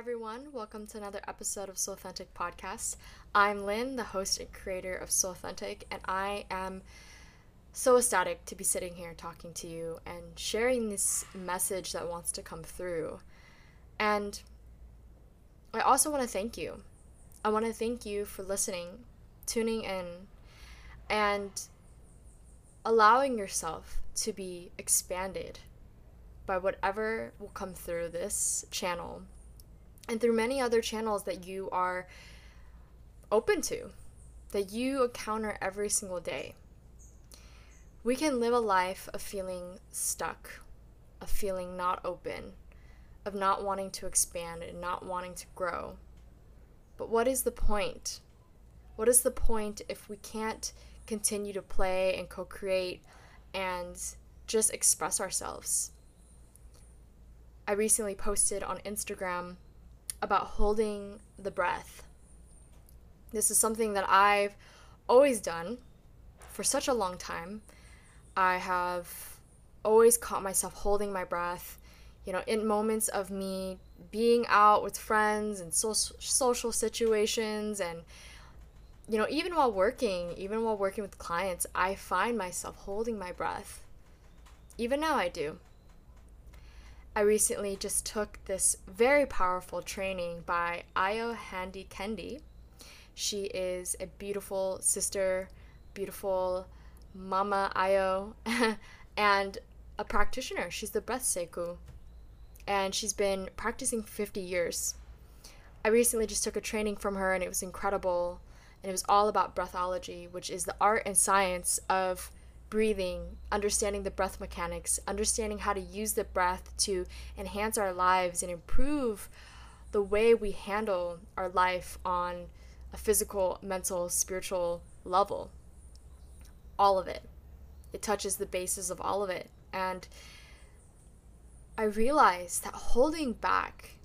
everyone. Welcome to another episode of Soul Authentic Podcast. I'm Lynn, the host and creator of Soul Authentic, and I am so ecstatic to be sitting here talking to you and sharing this message that wants to come through. And I also want to thank you. I want to thank you for listening, tuning in, and allowing yourself to be expanded by whatever will come through this channel and through many other channels that you are open to, that you encounter every single day. We can live a life of feeling stuck, of feeling not open, of not wanting to expand and not wanting to grow. But what is the point? What is the point if we can't continue to play and co create and just express ourselves? I recently posted on Instagram about holding the breath. This is something that I've always done for such a long time. I have always caught myself holding my breath, you know, in moments of me being out with friends and so- social situations and you know, even while working, even while working with clients, I find myself holding my breath. Even now I do. I recently just took this very powerful training by Ayo Handy Kendi. She is a beautiful sister, beautiful mama Ayo, and a practitioner. She's the breath seku, and she's been practicing 50 years. I recently just took a training from her, and it was incredible. And it was all about breathology, which is the art and science of breathing, understanding the breath mechanics, understanding how to use the breath to enhance our lives and improve the way we handle our life on a physical, mental, spiritual level. All of it. It touches the basis of all of it. And I realized that holding back,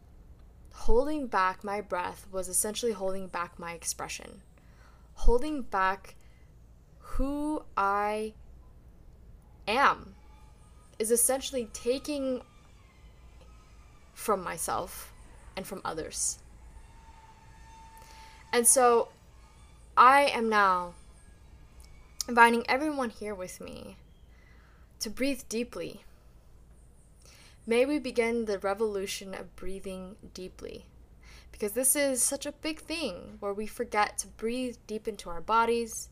holding back my breath was essentially holding back my expression, holding back who I am is essentially taking from myself and from others. And so I am now inviting everyone here with me to breathe deeply. May we begin the revolution of breathing deeply. Because this is such a big thing where we forget to breathe deep into our bodies,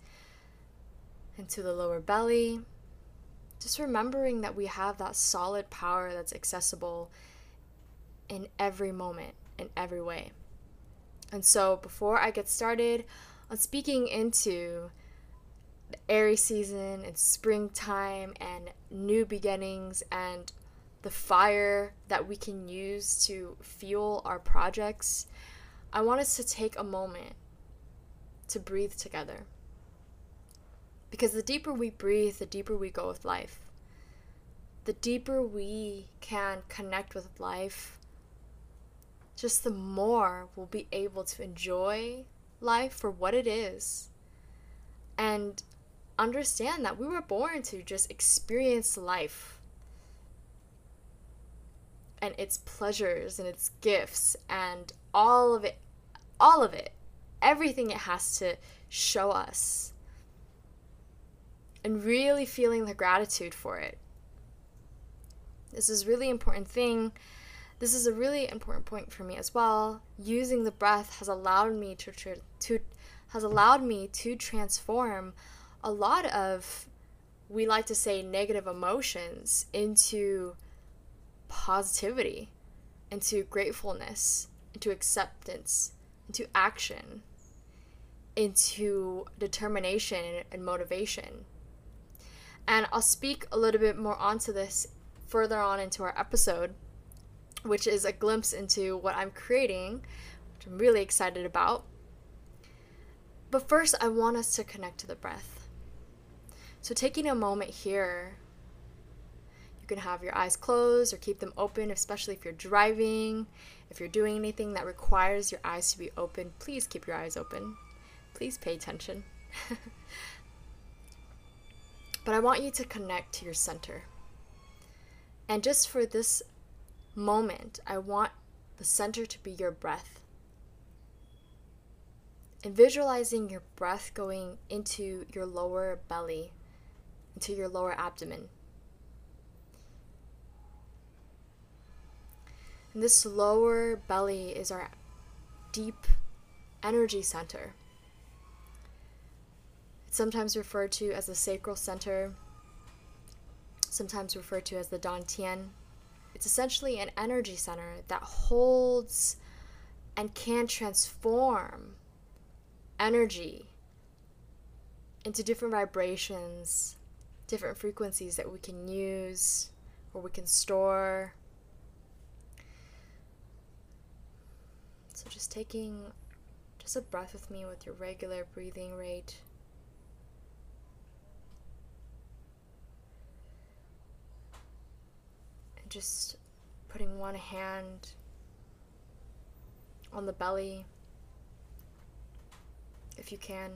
into the lower belly, just remembering that we have that solid power that's accessible in every moment, in every way. And so, before I get started on speaking into the Aries season and springtime and new beginnings and the fire that we can use to fuel our projects, I want us to take a moment to breathe together. Because the deeper we breathe, the deeper we go with life. The deeper we can connect with life, just the more we'll be able to enjoy life for what it is. And understand that we were born to just experience life and its pleasures and its gifts and all of it all of it. Everything it has to show us and really feeling the gratitude for it. This is really important thing. This is a really important point for me as well. Using the breath has allowed me to to has allowed me to transform a lot of we like to say negative emotions into positivity, into gratefulness, into acceptance, into action, into determination and motivation. And I'll speak a little bit more onto this further on into our episode, which is a glimpse into what I'm creating, which I'm really excited about. But first, I want us to connect to the breath. So, taking a moment here, you can have your eyes closed or keep them open, especially if you're driving. If you're doing anything that requires your eyes to be open, please keep your eyes open. Please pay attention. But I want you to connect to your center. And just for this moment, I want the center to be your breath. And visualizing your breath going into your lower belly, into your lower abdomen. And this lower belly is our deep energy center. Sometimes referred to as the sacral center, sometimes referred to as the Dantian. It's essentially an energy center that holds and can transform energy into different vibrations, different frequencies that we can use or we can store. So just taking just a breath with me with your regular breathing rate. Just putting one hand on the belly if you can.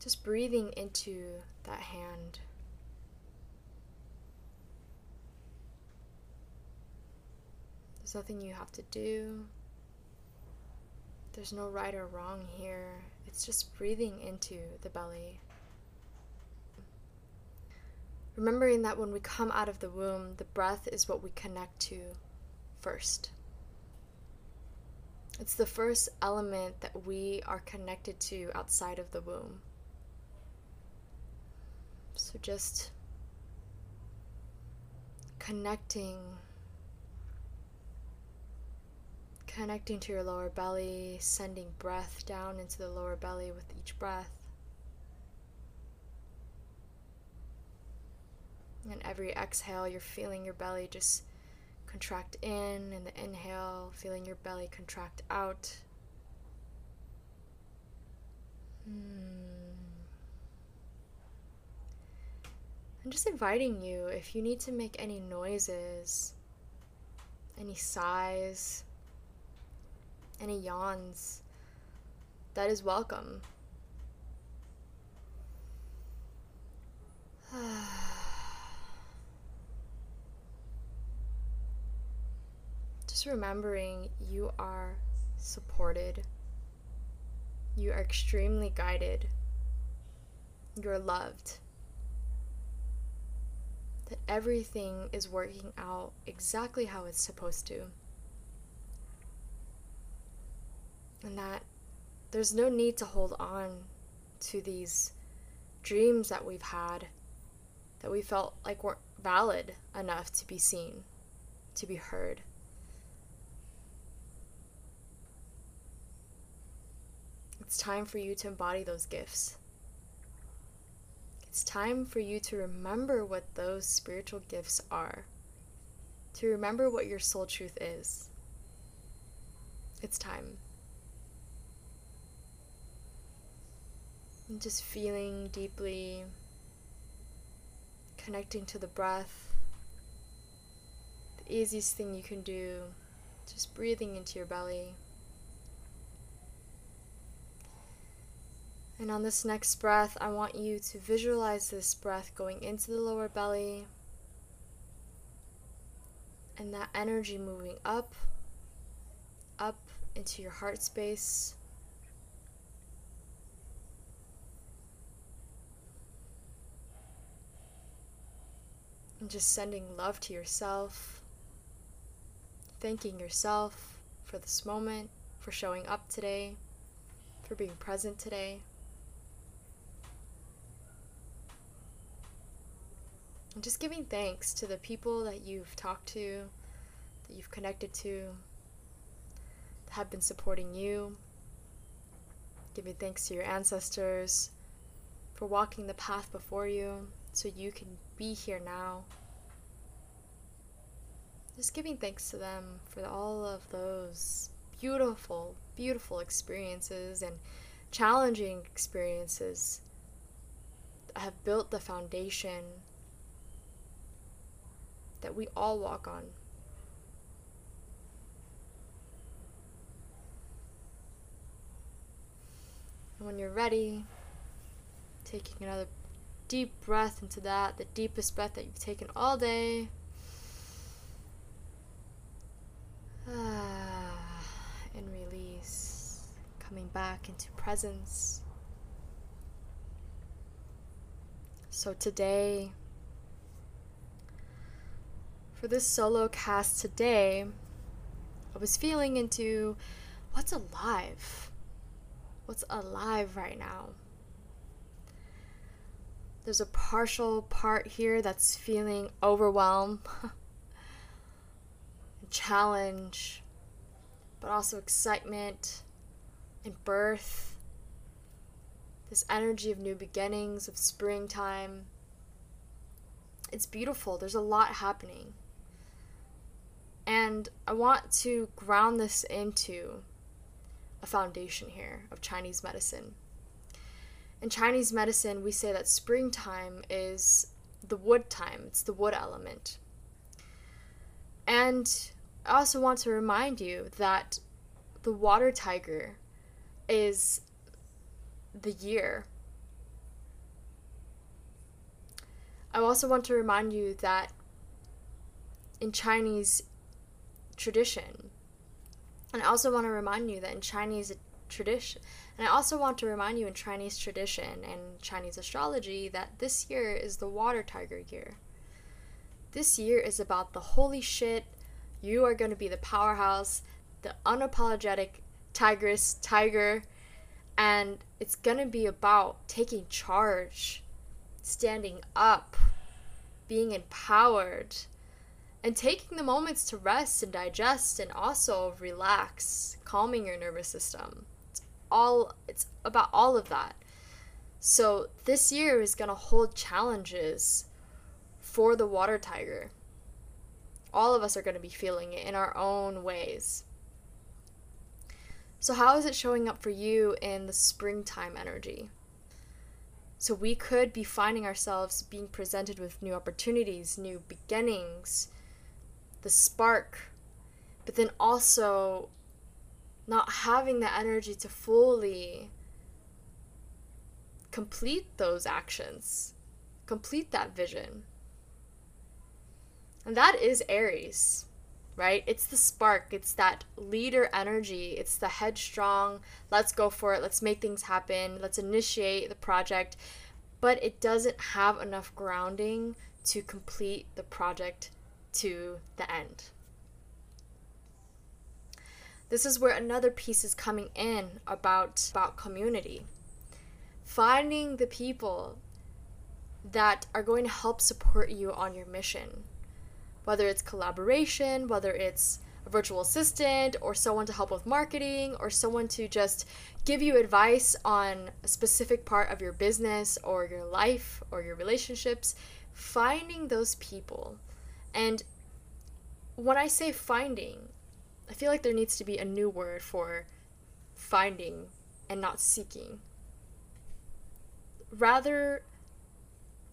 Just breathing into that hand. There's nothing you have to do. There's no right or wrong here. It's just breathing into the belly. Remembering that when we come out of the womb, the breath is what we connect to first. It's the first element that we are connected to outside of the womb. So just connecting connecting to your lower belly, sending breath down into the lower belly with each breath. And every exhale, you're feeling your belly just contract in, and the inhale, feeling your belly contract out. Hmm. I'm just inviting you if you need to make any noises, any sighs, any yawns, that is welcome. Just remembering you are supported, you are extremely guided, you're loved, that everything is working out exactly how it's supposed to. and that there's no need to hold on to these dreams that we've had that we felt like weren't valid enough to be seen, to be heard. It's time for you to embody those gifts. It's time for you to remember what those spiritual gifts are, to remember what your soul truth is. It's time. And just feeling deeply, connecting to the breath. The easiest thing you can do, just breathing into your belly. And on this next breath, I want you to visualize this breath going into the lower belly and that energy moving up, up into your heart space. And just sending love to yourself, thanking yourself for this moment, for showing up today, for being present today. And just giving thanks to the people that you've talked to, that you've connected to, that have been supporting you. Giving thanks to your ancestors for walking the path before you so you can be here now. Just giving thanks to them for all of those beautiful, beautiful experiences and challenging experiences that have built the foundation that we all walk on. And when you're ready, taking another deep breath into that, the deepest breath that you've taken all day. Ah, and release, coming back into presence. So today, for this solo cast today, I was feeling into what's alive? What's alive right now? There's a partial part here that's feeling overwhelmed, challenge, but also excitement and birth. This energy of new beginnings, of springtime. It's beautiful. There's a lot happening. And I want to ground this into a foundation here of Chinese medicine. In Chinese medicine, we say that springtime is the wood time, it's the wood element. And I also want to remind you that the water tiger is the year. I also want to remind you that in Chinese tradition, and I also want to remind you that in Chinese tradition, and I also want to remind you in Chinese tradition and Chinese astrology that this year is the water tiger year. This year is about the holy shit. You are going to be the powerhouse, the unapologetic tigress, tiger, and it's going to be about taking charge, standing up, being empowered, and taking the moments to rest and digest and also relax, calming your nervous system It's all it's about all of that. So this year is going to hold challenges for the water tiger. All of us are going to be feeling it in our own ways. So how is it showing up for you in the springtime energy? So we could be finding ourselves being presented with new opportunities, new beginnings, the spark, but then also not having the energy to fully complete those actions, complete that vision. And that is Aries, right? It's the spark, it's that leader energy, it's the headstrong, let's go for it, let's make things happen, let's initiate the project. But it doesn't have enough grounding to complete the project to the end. This is where another piece is coming in about about community. Finding the people that are going to help support you on your mission. Whether it's collaboration whether it's a virtual assistant or someone to help with marketing or someone to just give you advice on a specific part of your business or your life or your relationships finding those people and when i say finding I feel like there needs to be a new word for finding and not seeking. Rather,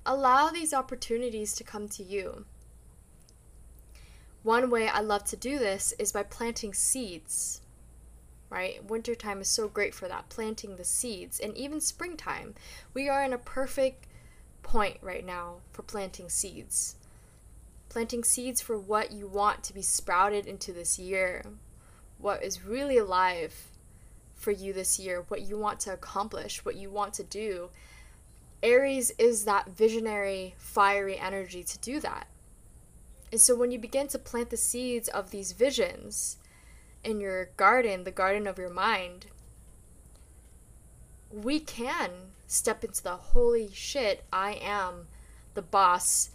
allow these opportunities to come to you. One way I love to do this is by planting seeds. Right? Wintertime is so great for that, planting the seeds. And even springtime, we are in a perfect point right now for planting seeds planting seeds for what you want to be sprouted into this year, what is really alive for you this year, what you want to accomplish, what you want to do. Aries is that visionary, fiery energy to do that. And so when you begin to plant the seeds of these visions in your garden, the garden of your mind, we can step into the holy shit, I am the boss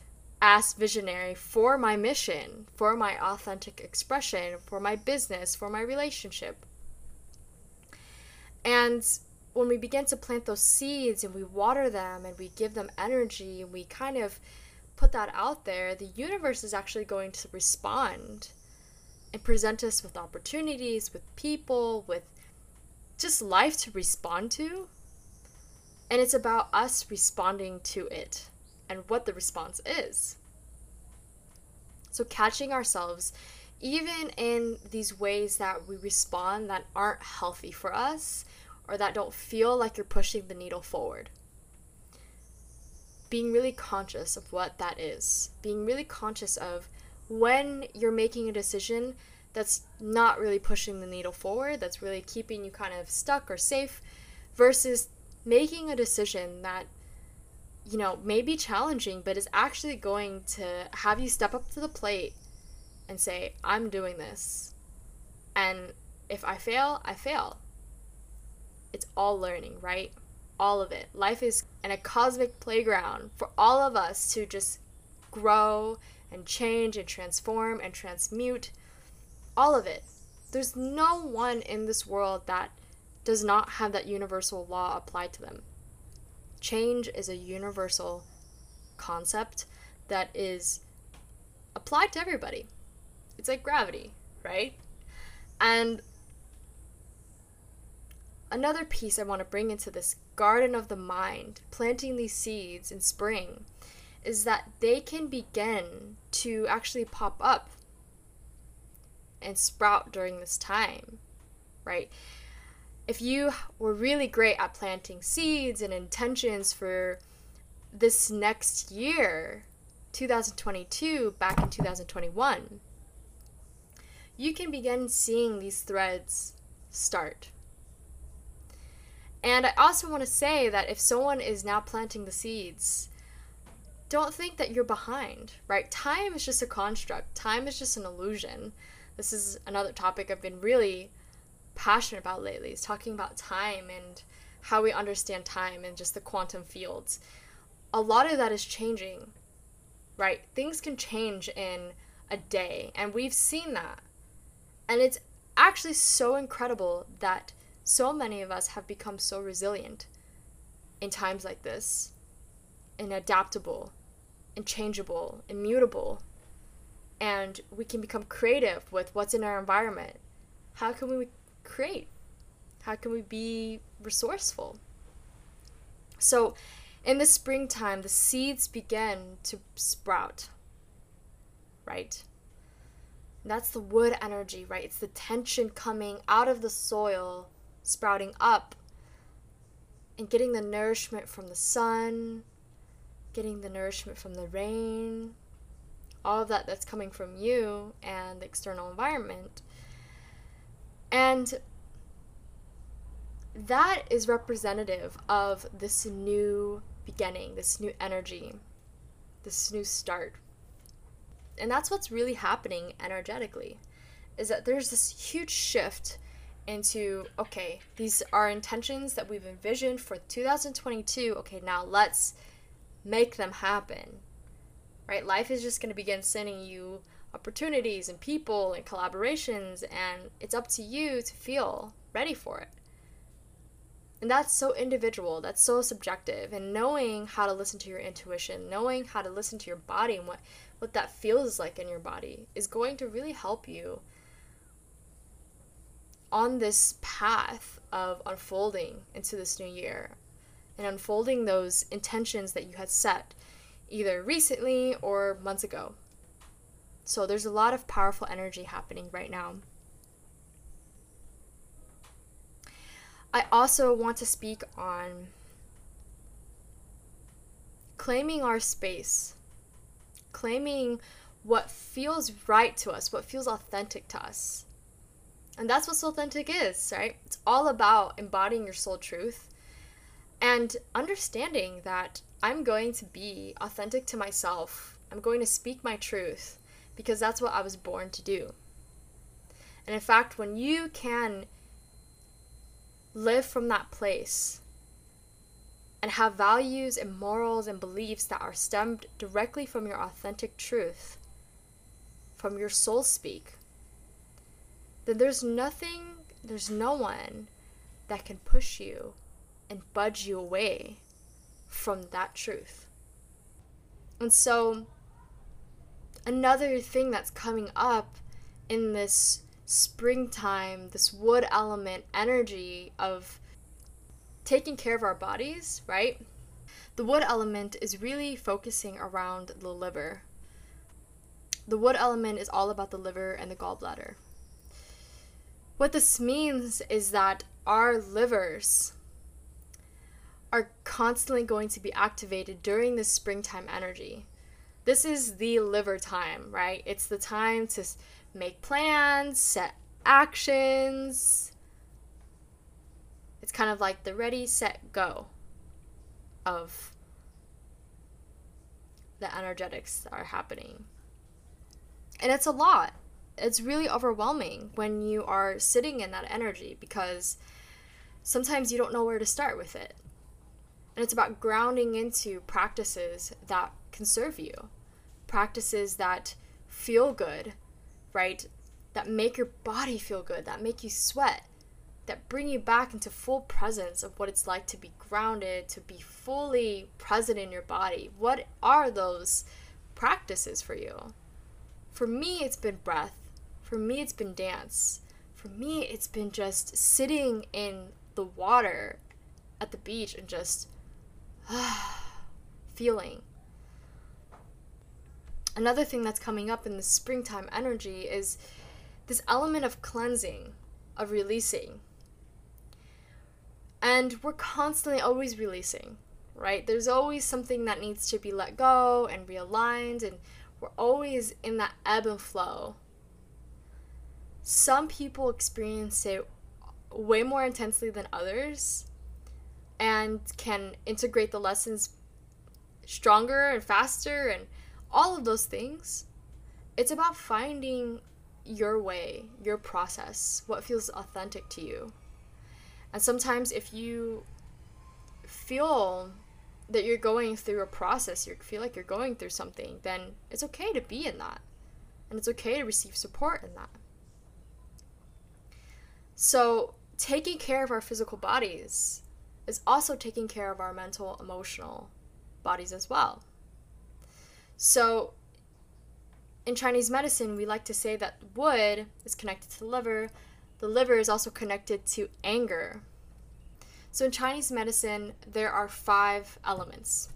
as visionary for my mission, for my authentic expression, for my business, for my relationship. And when we begin to plant those seeds and we water them and we give them energy and we kind of put that out there, the universe is actually going to respond and present us with opportunities, with people, with just life to respond to. And it's about us responding to it and what the response is. So, catching ourselves, even in these ways that we respond that aren't healthy for us or that don't feel like you're pushing the needle forward. Being really conscious of what that is, being really conscious of when you're making a decision that's not really pushing the needle forward, that's really keeping you kind of stuck or safe, versus making a decision that, you know, may be challenging, but is actually going to have you step up to the plate and say, I'm doing this. And if I fail, I fail. It's all learning, right? All of it. Life is in a cosmic playground for all of us to just grow and change and transform and transmute all of it. There's no one in this world that does not have that universal law applied to them. Change is a universal concept that is applied to everybody. It's like gravity, right? And another piece I want to bring into this garden of the mind, planting these seeds in spring, is that they can begin to actually pop up and sprout during this time, right? If you were really great at planting seeds and intentions for this next year, 2022, back in 2021, you can begin seeing these threads start. And I also want to say that if someone is now planting the seeds, don't think that you're behind, right? Time is just a construct, time is just an illusion this is another topic I've been really passionate about lately is talking about time and how we understand time and just the quantum fields. A lot of that is changing, right? Things can change in a day, and we've seen that. And it's actually so incredible that so many of us have become so resilient in times like this, and adaptable, and changeable, immutable, and we can become creative with what's in our environment. How can we create? How can we be resourceful? So, in the springtime, the seeds begin to sprout, right? that's the wood energy, right? It's the tension coming out of the soil, sprouting up, and getting the nourishment from the sun, getting the nourishment from the rain, all of that that's coming from you and the external environment. And that is representative of this new beginning, this new energy, this new start. And that's what's really happening energetically is that there's this huge shift into okay, these are intentions that we've envisioned for 2022. Okay, now let's make them happen right? Life is just going to begin sending you opportunities and people and collaborations, and it's up to you to feel ready for it. And that's so individual, that's so subjective. And knowing how to listen to your intuition, knowing how to listen to your body and what, what that feels like in your body is going to really help you on this path of unfolding into this new year and unfolding those intentions that you had set either recently or months ago. So there's a lot of powerful energy happening right now. I also want to speak on claiming our space, claiming what feels right to us, what feels authentic to us. And that's what Soulthentic is, right? It's all about embodying your soul truth and understanding that I'm going to be authentic to myself. I'm going to speak my truth because that's what I was born to do. And in fact, when you can live from that place and have values and morals and beliefs that are stemmed directly from your authentic truth, from your soul speak, then there's nothing, there's no one that can push you and budge you away from that truth. And so, another thing that's coming up in this springtime, this wood element energy of taking care of our bodies, right? The wood element is really focusing around the liver. The wood element is all about the liver and the gallbladder. What this means is that our livers are constantly going to be activated during this springtime energy. This is the liver time, right? It's the time to make plans, set actions. It's kind of like the ready, set, go of the energetics that are happening. And it's a lot. It's really overwhelming when you are sitting in that energy because sometimes you don't know where to start with it. And it's about grounding into practices that can serve you, practices that feel good, right? That make your body feel good, that make you sweat, that bring you back into full presence of what it's like to be grounded, to be fully present in your body. What are those practices for you? For me, it's been breath. For me, it's been dance. For me, it's been just sitting in the water at the beach and just feeling. Another thing that's coming up in the springtime energy is this element of cleansing, of releasing. And we're constantly always releasing, right? There's always something that needs to be let go and realigned, and we're always in that ebb and flow. Some people experience it way more intensely than others and can integrate the lessons stronger and faster and all of those things. It's about finding your way, your process, what feels authentic to you. And sometimes if you feel that you're going through a process, you feel like you're going through something, then it's okay to be in that. And it's okay to receive support in that. So, taking care of our physical bodies is also taking care of our mental, emotional bodies as well. So, in Chinese medicine, we like to say that wood is connected to the liver. The liver is also connected to anger. So, in Chinese medicine, there are five elements.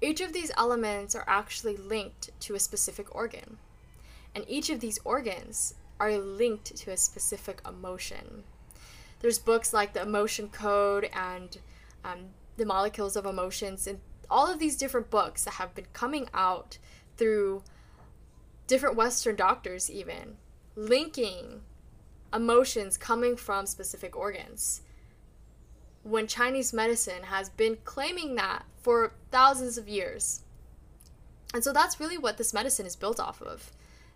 Each of these elements are actually linked to a specific organ, and each of these organs are linked to a specific emotion there's books like the Emotion Code and um, the Molecules of Emotions, and all of these different books that have been coming out through different Western doctors, even linking emotions coming from specific organs. When Chinese medicine has been claiming that for thousands of years. And so that's really what this medicine is built off of.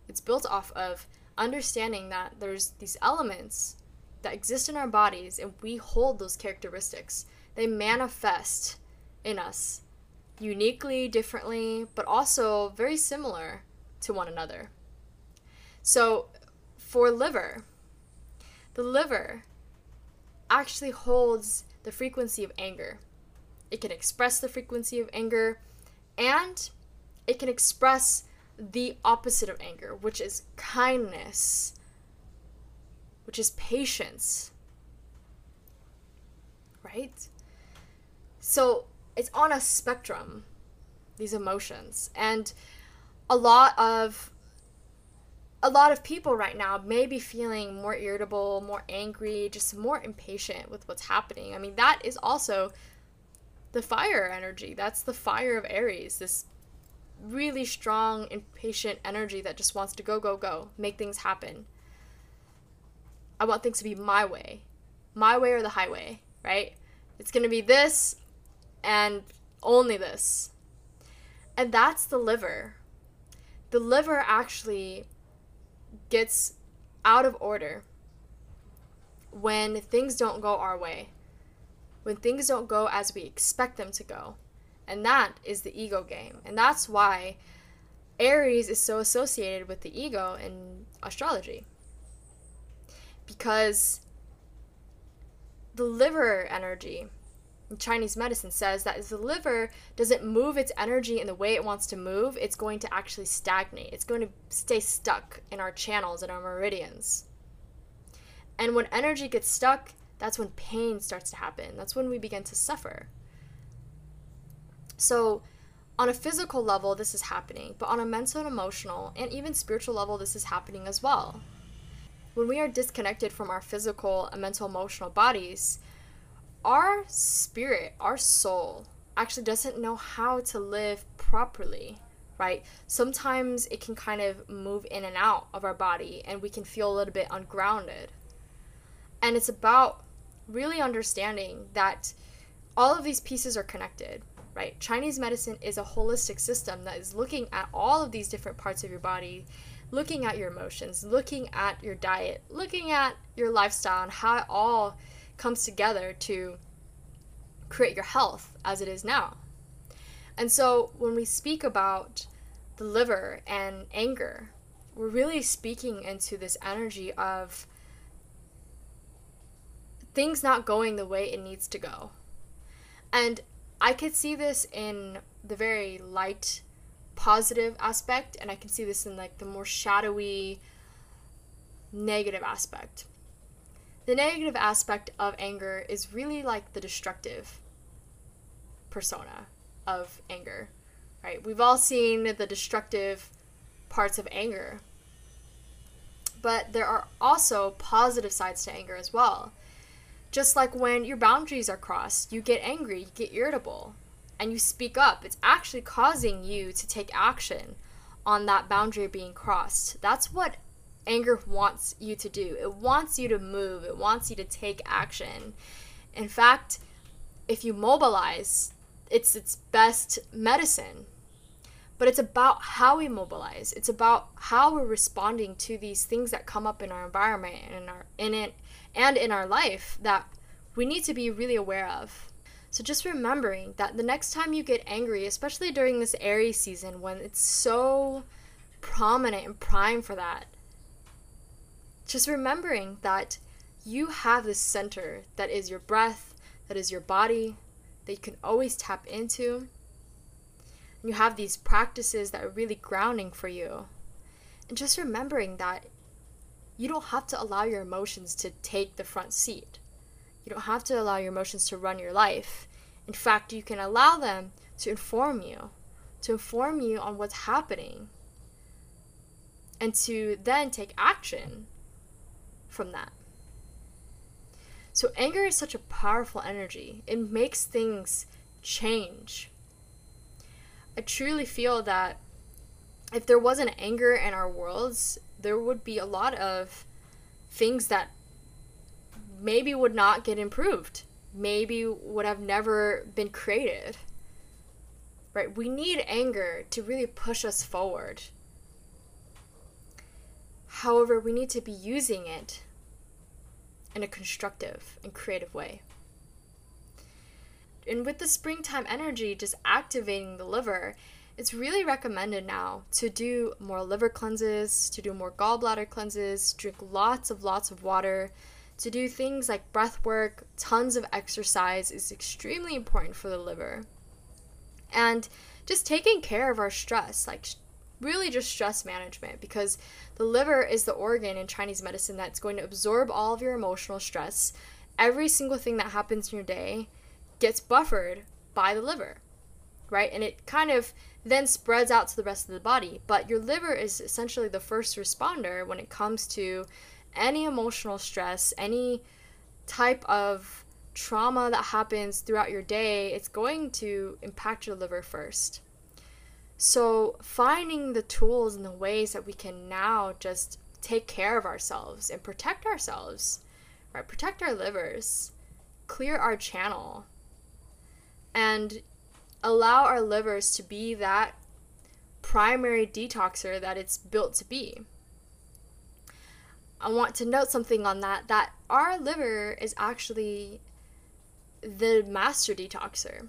It's built off of understanding that there's these elements that exist in our bodies and we hold those characteristics. They manifest in us uniquely, differently, but also very similar to one another. So, for liver, the liver actually holds the frequency of anger. It can express the frequency of anger and it can express the opposite of anger, which is kindness which is patience. Right? So it's on a spectrum, these emotions. And a lot of a lot of people right now may be feeling more irritable, more angry, just more impatient with what's happening. I mean, that is also the fire energy. That's the fire of Aries, this really strong, impatient energy that just wants to go, go, go, make things happen. I want things to be my way, my way or the highway, right? It's to be this and only this. And that's the liver. The liver actually gets out of order when things don't go our way, when things don't go as we expect them to go. And that is the ego game. And that's why Aries is so associated with the ego in astrology because the liver energy Chinese medicine says that if the liver doesn't move its energy in the way it wants to move, it's going to actually stagnate. It's going to stay stuck in our channels and our meridians. And when energy gets stuck, that's when pain starts to happen. That's when we begin to suffer. So, on a physical level, this is happening, but on a mental and emotional and even spiritual level, this is happening as well when we are disconnected from our physical and mental emotional bodies, our spirit, our soul, actually doesn't know how to live properly, right? Sometimes it can kind of move in and out of our body and we can feel a little bit ungrounded. And it's about really understanding that all of these pieces are connected, right? Chinese medicine is a holistic system that is looking at all of these different parts of your body, looking at your emotions, looking at your diet, looking at your lifestyle, and how it all comes together to create your health as it is now. And so when we speak about the liver and anger, we're really speaking into this energy of things not going the way it needs to go. And I could see this in the very light, positive aspect, and I can see this in like the more shadowy, negative aspect. The negative aspect of anger is really like the destructive persona of anger, right? We've all seen the destructive parts of anger, but there are also positive sides to anger as well. Just like when your boundaries are crossed, you get angry, you get irritable, and you speak up. It's actually causing you to take action on that boundary being crossed. That's what anger wants you to do. It wants you to move, it wants you to take action. In fact, if you mobilize, it's its best medicine. But it's about how we mobilize. It's about how we're responding to these things that come up in our environment and in our in it and in our life that we need to be really aware of. So just remembering that the next time you get angry, especially during this Aries season when it's so prominent and prime for that, just remembering that you have this center that is your breath, that is your body, that you can always tap into. And you have these practices that are really grounding for you. And just remembering that you don't have to allow your emotions to take the front seat. You don't have to allow your emotions to run your life. In fact, you can allow them to inform you, to inform you on what's happening, and to then take action from that. So, anger is such a powerful energy, it makes things change. I truly feel that if there wasn't anger in our worlds, there would be a lot of things that maybe would not get improved, maybe would have never been created. Right? We need anger to really push us forward. However, we need to be using it in a constructive and creative way. And with the springtime energy just activating the liver, it's really recommended now to do more liver cleanses, to do more gallbladder cleanses, drink lots of lots of water, to do things like breath work, tons of exercise is extremely important for the liver. And just taking care of our stress, like really just stress management, because the liver is the organ in Chinese medicine that's going to absorb all of your emotional stress. Every single thing that happens in your day gets buffered by the liver, right? And it kind of then spreads out to the rest of the body. But your liver is essentially the first responder when it comes to any emotional stress, any type of trauma that happens throughout your day, it's going to impact your liver first. So, finding the tools and the ways that we can now just take care of ourselves and protect ourselves, right? Protect our livers, clear our channel, and allow our livers to be that primary detoxer that it's built to be. I want to note something on that that our liver is actually the master detoxer.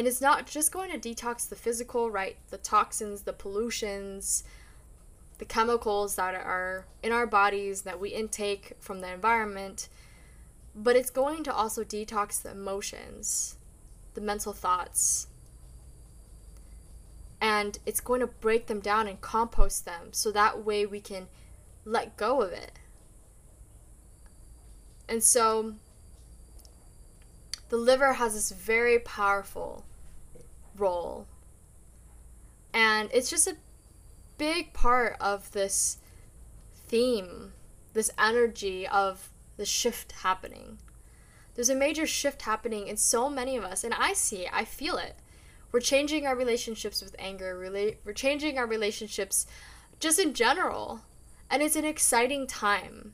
And it's not just going to detox the physical, right? The toxins, the pollutions, the chemicals that are in our bodies that we intake from the environment, but it's going to also detox the emotions the mental thoughts. And it's going to break them down and compost them so that way we can let go of it. And so the liver has this very powerful role. And it's just a big part of this theme, this energy of the shift happening. There's a major shift happening in so many of us, and I see I feel it. We're changing our relationships with anger. Rela- we're changing our relationships just in general. And it's an exciting time.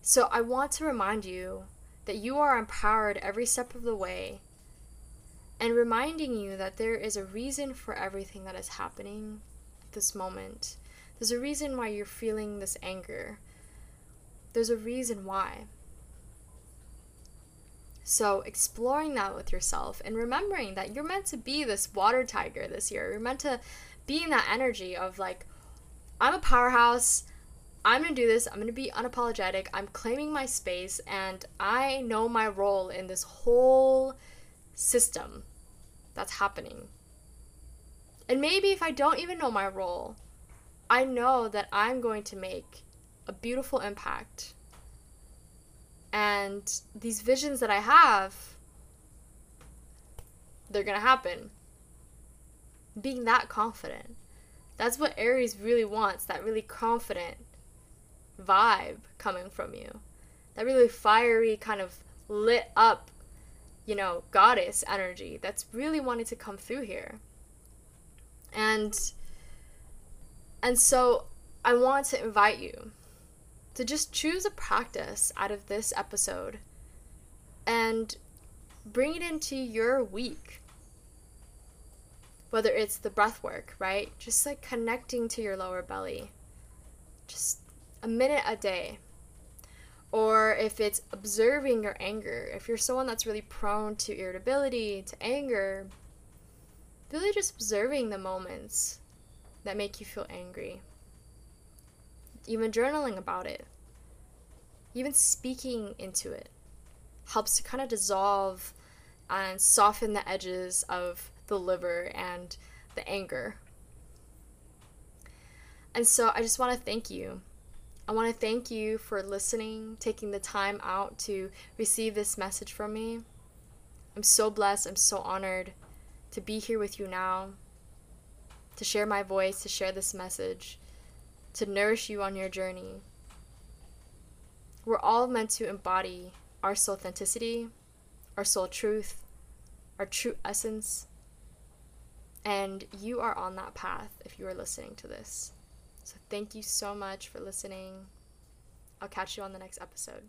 So I want to remind you that you are empowered every step of the way and reminding you that there is a reason for everything that is happening this moment. There's a reason why you're feeling this anger. There's a reason why. So, exploring that with yourself and remembering that you're meant to be this water tiger this year. You're meant to be in that energy of like, I'm a powerhouse. I'm gonna do this. I'm gonna be unapologetic. I'm claiming my space, and I know my role in this whole system that's happening. And maybe if I don't even know my role, I know that I'm going to make a beautiful impact and these visions that I have, they're going to happen. Being that confident. That's what Aries really wants that really confident vibe coming from you. That really fiery, kind of lit up, you know, goddess energy that's really wanting to come through here. And and so I want to invite you to just choose a practice out of this episode and bring it into your week. Whether it's the breath work, right? Just like connecting to your lower belly. Just a minute a day. Or if it's observing your anger, if you're someone that's really prone to irritability, to anger, really just observing the moments that make you feel angry even journaling about it, even speaking into it helps to kind of dissolve and soften the edges of the liver and the anger. And so I just want to thank you. I want to thank you for listening, taking the time out to receive this message from me. I'm so blessed. I'm so honored to be here with you now, to share my voice, to share this message to nourish you on your journey. We're all meant to embody our soul authenticity, our soul truth, our true essence. And you are on that path if you are listening to this. So thank you so much for listening. I'll catch you on the next episode.